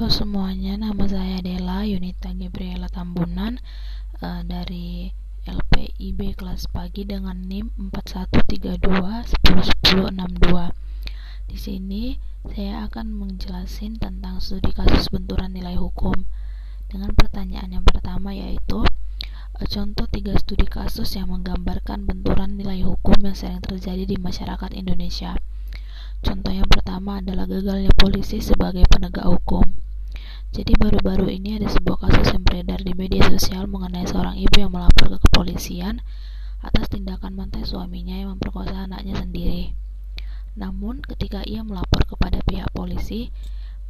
Halo semuanya, nama saya Dela Yunita Gabriela Tambunan uh, dari LPIB kelas pagi dengan NIM 4132101062. Di sini saya akan menjelaskan tentang studi kasus benturan nilai hukum dengan pertanyaan yang pertama yaitu uh, contoh tiga studi kasus yang menggambarkan benturan nilai hukum yang sering terjadi di masyarakat Indonesia. Contoh yang pertama adalah gagalnya polisi sebagai penegak hukum. Jadi baru-baru ini ada sebuah kasus yang beredar di media sosial mengenai seorang ibu yang melapor ke kepolisian atas tindakan mantan suaminya yang memperkosa anaknya sendiri. Namun ketika ia melapor kepada pihak polisi,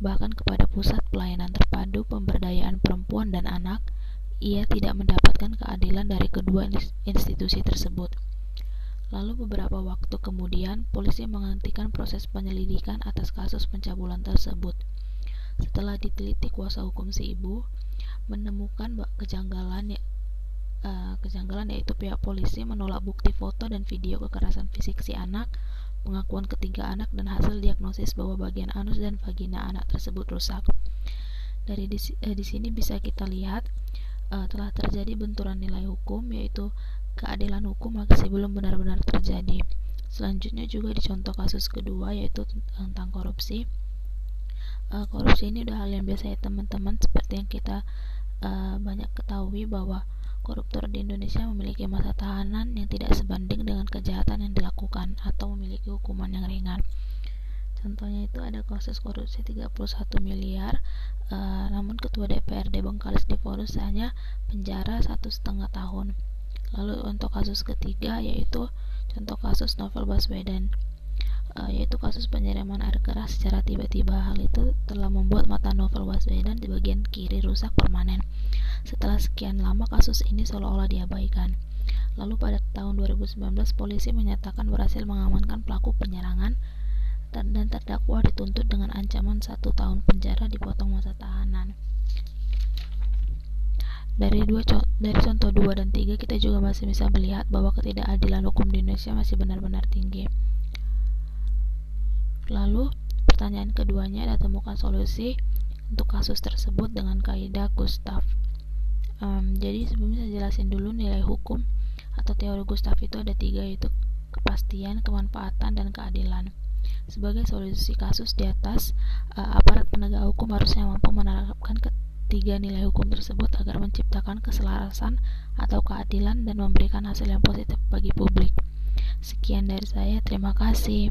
bahkan kepada pusat pelayanan terpadu pemberdayaan perempuan dan anak, ia tidak mendapatkan keadilan dari kedua institusi tersebut. Lalu beberapa waktu kemudian, polisi menghentikan proses penyelidikan atas kasus pencabulan tersebut. Setelah diteliti kuasa hukum si ibu, menemukan kejanggalan ya, uh, kejanggalan yaitu pihak polisi menolak bukti foto dan video kekerasan fisik si anak, pengakuan ketiga anak dan hasil diagnosis bahwa bagian anus dan vagina anak tersebut rusak. Dari di, uh, di sini bisa kita lihat uh, telah terjadi benturan nilai hukum yaitu keadilan hukum masih belum benar-benar terjadi. Selanjutnya juga dicontoh kasus kedua yaitu tentang korupsi. Uh, korupsi ini udah hal yang biasa ya teman-teman seperti yang kita uh, banyak ketahui bahwa koruptor di Indonesia memiliki masa tahanan yang tidak sebanding dengan kejahatan yang dilakukan atau memiliki hukuman yang ringan. Contohnya itu ada kasus korupsi 31 miliar, uh, namun ketua DPRD Bengkalis difonis hanya penjara satu setengah tahun. Lalu untuk kasus ketiga yaitu contoh kasus novel Baswedan kasus penyiraman air keras secara tiba-tiba. Hal itu telah membuat mata novel Baswedan di bagian kiri rusak permanen. Setelah sekian lama kasus ini seolah-olah diabaikan. Lalu pada tahun 2019 polisi menyatakan berhasil mengamankan pelaku penyerangan dan, terdakwa dituntut dengan ancaman satu tahun penjara dipotong masa tahanan dari dua dari contoh dua dan tiga kita juga masih bisa melihat bahwa ketidakadilan hukum di Indonesia masih benar-benar tinggi. Lalu pertanyaan keduanya adalah temukan solusi untuk kasus tersebut dengan kaidah Gustav. Um, jadi sebelumnya saya jelasin dulu nilai hukum atau teori Gustav itu ada tiga yaitu kepastian, kemanfaatan, dan keadilan. Sebagai solusi kasus di atas, uh, aparat penegak hukum harusnya mampu menerapkan tiga nilai hukum tersebut agar menciptakan keselarasan atau keadilan dan memberikan hasil yang positif bagi publik. Sekian dari saya, terima kasih.